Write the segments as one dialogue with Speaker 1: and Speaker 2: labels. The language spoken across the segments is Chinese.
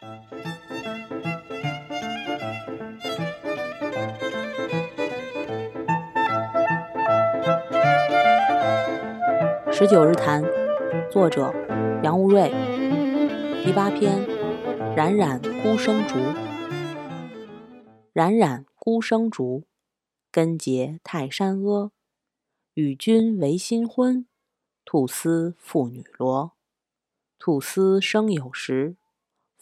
Speaker 1: 十九日谈，作者杨无瑞，第八篇，冉冉孤生竹。冉冉孤生竹，根结泰山阿。与君为新婚，兔丝妇女罗。兔丝生有时，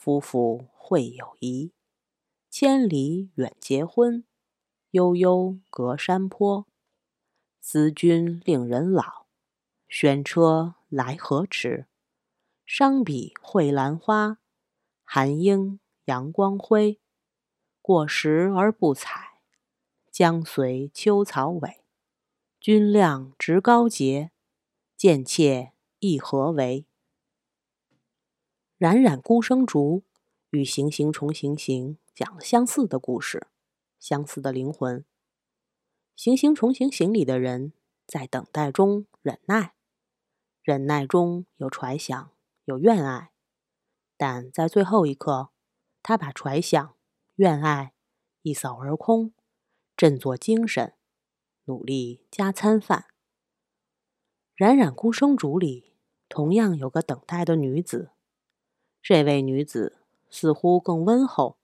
Speaker 1: 夫妇会友谊。千里远结婚，悠悠隔山坡。思君令人老，轩车来何迟？伤彼蕙兰花，寒英阳光辉。过时而不采，将随秋草萎。君亮直高洁，贱妾亦何为？冉冉孤生竹与行行重行行讲了相似的故事，相似的灵魂。行行重行行里的人在等待中忍耐，忍耐中有揣想，有怨爱，但在最后一刻，他把揣想、怨爱。一扫而空，振作精神，努力加餐饭。冉冉孤生竹里同样有个等待的女子，这位女子似乎更温厚，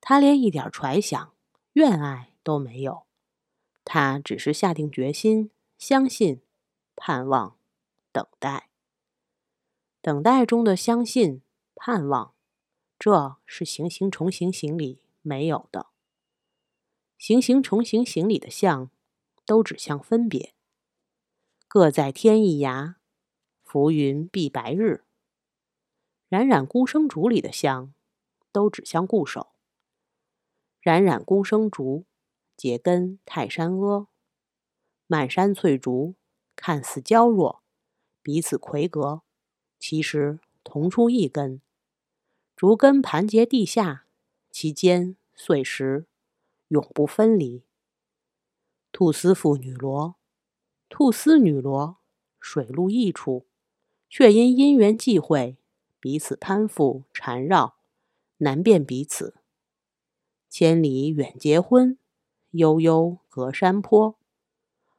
Speaker 1: 他连一点揣想、怨爱都没有，他只是下定决心，相信、盼望、等待。等待中的相信、盼望，这是行行重行行里没有的。行行重行行里的相，都指向分别。各在天一涯，浮云蔽白日。冉冉孤生竹里的香，都指向固守。冉冉孤生竹，结根泰山阿。满山翠竹看似娇弱，彼此魁阁，其实同出一根。竹根盘结地下，其间碎石。永不分离。兔丝妇女罗，兔丝女罗，水陆异处，却因因缘际会，彼此攀附缠绕，难辨彼此。千里远结婚，悠悠隔山坡。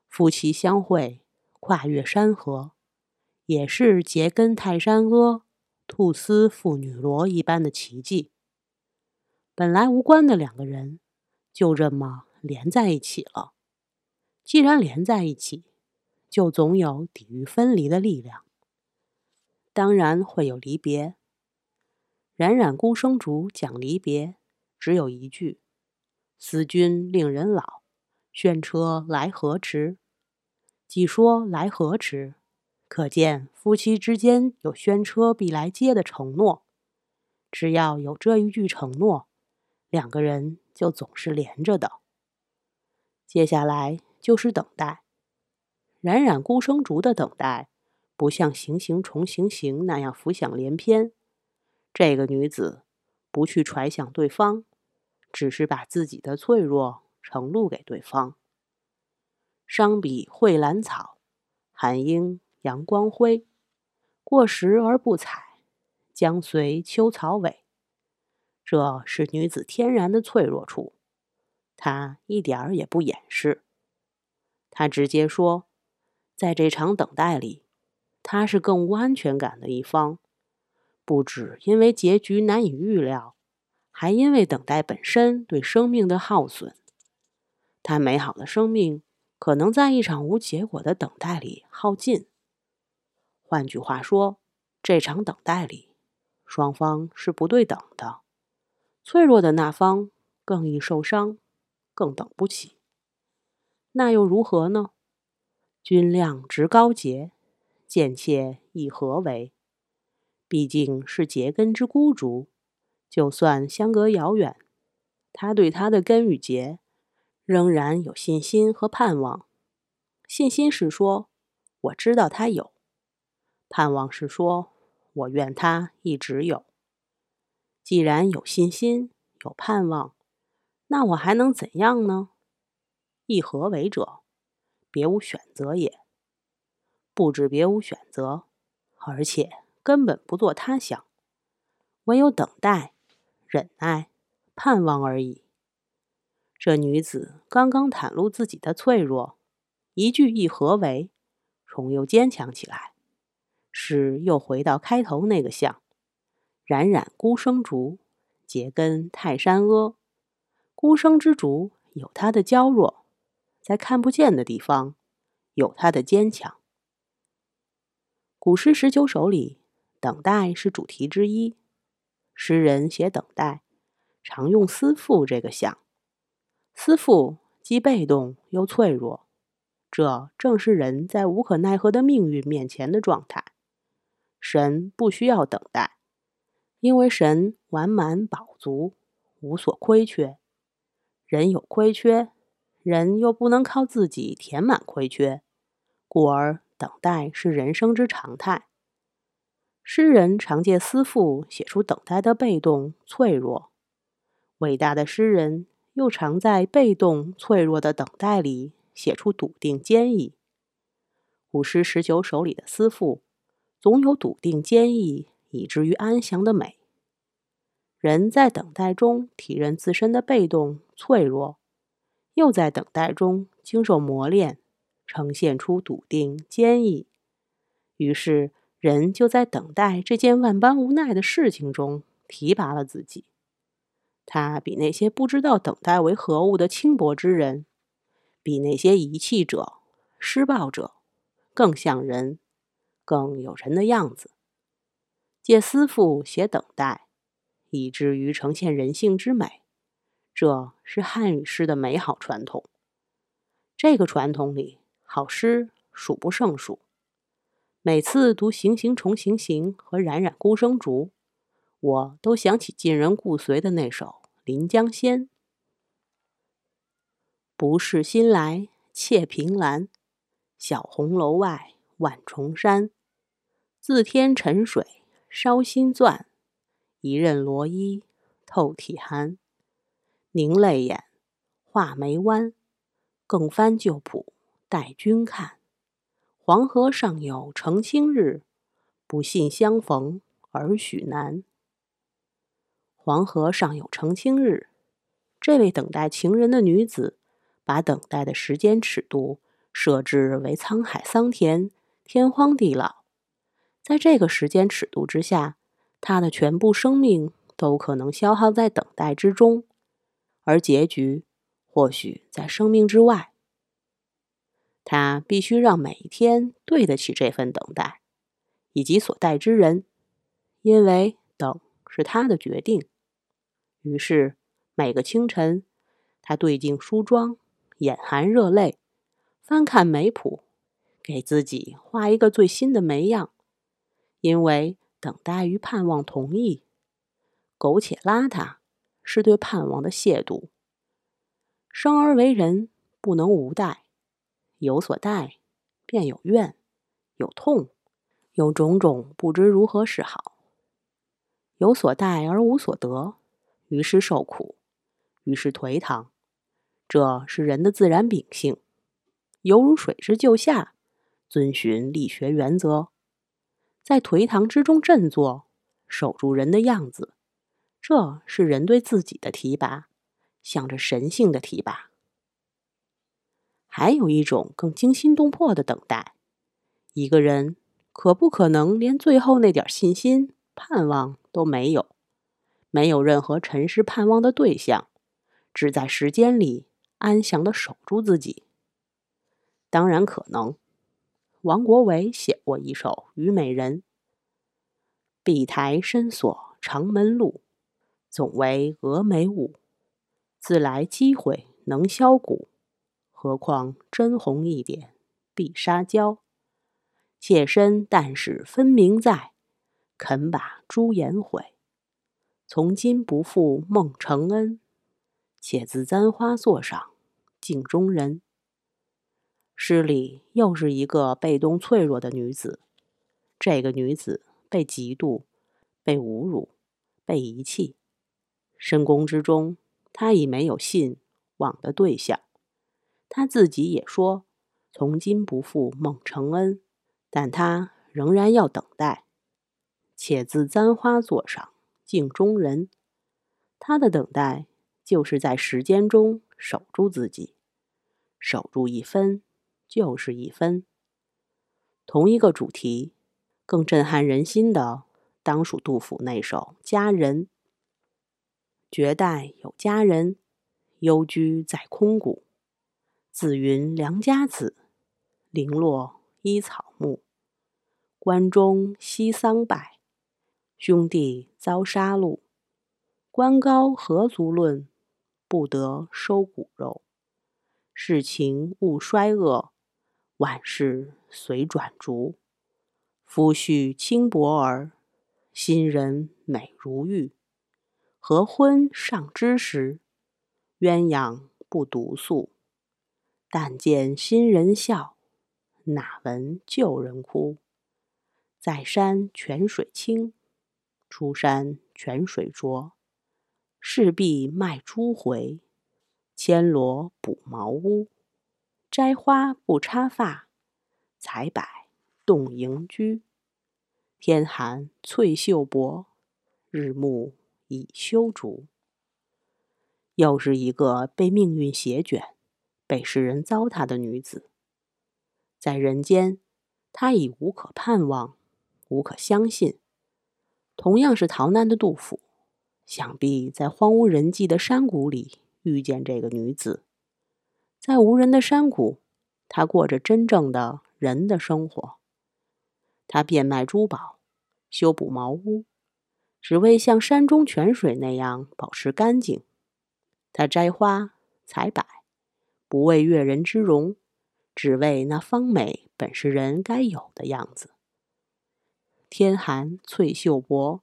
Speaker 1: 夫妻相会，跨越山河，也是结根泰山阿，兔丝妇女罗一般的奇迹。本来无关的两个人。就这么连在一起了。既然连在一起，就总有抵御分离的力量。当然会有离别。冉冉孤生竹讲离别，只有一句：“思君令人老，轩车来何迟？”既说来何迟，可见夫妻之间有轩车必来接的承诺。只要有这一句承诺，两个人。就总是连着的。接下来就是等待。冉冉孤生竹的等待，不像行行重行行那样浮想联翩。这个女子不去揣想对方，只是把自己的脆弱呈露给对方。伤彼蕙兰草，寒英阳光辉。过时而不采，将随秋草萎。这是女子天然的脆弱处，她一点儿也不掩饰。她直接说，在这场等待里，他是更无安全感的一方，不止因为结局难以预料，还因为等待本身对生命的耗损。他美好的生命可能在一场无结果的等待里耗尽。换句话说，这场等待里，双方是不对等的。脆弱的那方更易受伤，更等不起。那又如何呢？君亮执高洁，贱妾亦何为？毕竟是结根之孤竹，就算相隔遥远，他对他的根与结仍然有信心和盼望。信心是说，我知道他有；盼望是说，我愿他一直有。既然有信心，有盼望，那我还能怎样呢？一何为者？别无选择也。不止别无选择，而且根本不做他想，唯有等待，忍耐、盼望而已。这女子刚刚袒露自己的脆弱，一句一合为，重又坚强起来。是又回到开头那个象：冉冉孤生竹，结根泰山阿。孤生之竹有它的娇弱，在看不见的地方有它的坚强。古诗十九首里，等待是主题之一。诗人写等待，常用思妇这个象。思妇既被动又脆弱，这正是人在无可奈何的命运面前的状态。神不需要等待，因为神完满饱足，无所亏缺。人有亏缺，人又不能靠自己填满亏缺，故而等待是人生之常态。诗人常借思妇写出等待的被动脆弱，伟大的诗人又常在被动脆弱的等待里写出笃定坚毅。古诗十九首里的思妇。总有笃定坚毅，以至于安详的美。人在等待中体认自身的被动脆弱，又在等待中经受磨练，呈现出笃定坚毅。于是，人就在等待这件万般无奈的事情中提拔了自己。他比那些不知道等待为何物的轻薄之人，比那些遗弃者、施暴者，更像人。更有人的样子，借思妇写等待，以至于呈现人性之美，这是汉语诗的美好传统。这个传统里，好诗数不胜数。每次读“行行重行行”和“冉冉孤生竹”，我都想起晋人顾随的那首《临江仙》：“不是新来妾凭栏，小红楼外万重山。”自天沉水烧心钻，一任罗衣透体寒。凝泪眼，画眉弯，更翻旧谱待君看。黄河上有澄清日，不信相逢而许难。黄河上有澄清日，这位等待情人的女子，把等待的时间尺度设置为沧海桑田、天荒地老。在这个时间尺度之下，她的全部生命都可能消耗在等待之中，而结局或许在生命之外。他必须让每一天对得起这份等待，以及所待之人，因为等是他的决定。于是，每个清晨，他对镜梳妆，眼含热泪，翻看眉谱，给自己画一个最新的眉样。因为等待与盼望同意，苟且邋遢是对盼望的亵渎。生而为人，不能无待，有所待便有怨，有痛，有种种不知如何是好。有所待而无所得，于是受苦，于是颓唐。这是人的自然秉性，犹如水之就下，遵循力学原则。在颓唐之中振作，守住人的样子，这是人对自己的提拔，向着神性的提拔。还有一种更惊心动魄的等待：一个人可不可能连最后那点信心、盼望都没有？没有任何尘世盼望的对象，只在时间里安详的守住自己。当然可能。王国维写过一首《虞美人》：“碧台深锁长门路，总为蛾眉舞。自来机会能销骨，何况真红一点碧纱娇。妾身但使分明在，肯把朱颜毁。从今不负孟承恩，且自簪花座上镜中人。”诗里又是一个被动脆弱的女子，这个女子被嫉妒、被侮辱、被遗弃。深宫之中，她已没有信往的对象。他自己也说：“从今不负孟承恩。”但他仍然要等待。且自簪花座上镜中人，他的等待就是在时间中守住自己，守住一分就是一分。同一个主题，更震撼人心的，当属杜甫那首《佳人》：“绝代有佳人，幽居在空谷。自云良家子，零落依草木。关中夕丧败，兄弟遭杀戮。”官高何足论，不得收骨肉。世情勿衰恶，万事随转逐。夫婿轻薄儿，新人美如玉。合婚尚知时，鸳鸯不独宿。但见新人笑，哪闻旧人哭？在山泉水清，出山泉水浊。势必卖珠回，牵罗补茅屋。摘花不插发，采柏动营居。天寒翠袖薄，日暮已修竹。又是一个被命运席卷、被世人糟蹋的女子。在人间，她已无可盼望，无可相信。同样是逃难的杜甫。想必在荒无人迹的山谷里遇见这个女子，在无人的山谷，他过着真正的人的生活。他变卖珠宝，修补茅屋，只为像山中泉水那样保持干净。他摘花采柏，不为悦人之容，只为那芳美本是人该有的样子。天寒翠袖薄。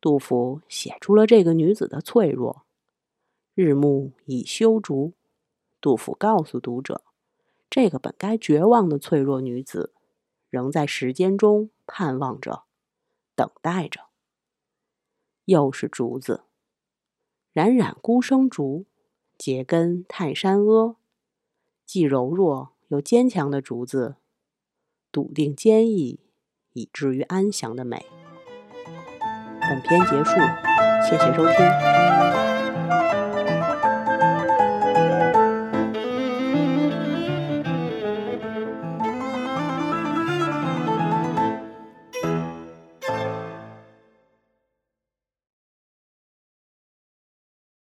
Speaker 1: 杜甫写出了这个女子的脆弱。日暮已修竹。杜甫告诉读者，这个本该绝望的脆弱女子，仍在时间中盼望着，等待着。又是竹子，冉冉孤生竹，结根泰山阿。既柔弱又坚强的竹子，笃定坚毅，以至于安详的美。本篇结束，谢谢收听。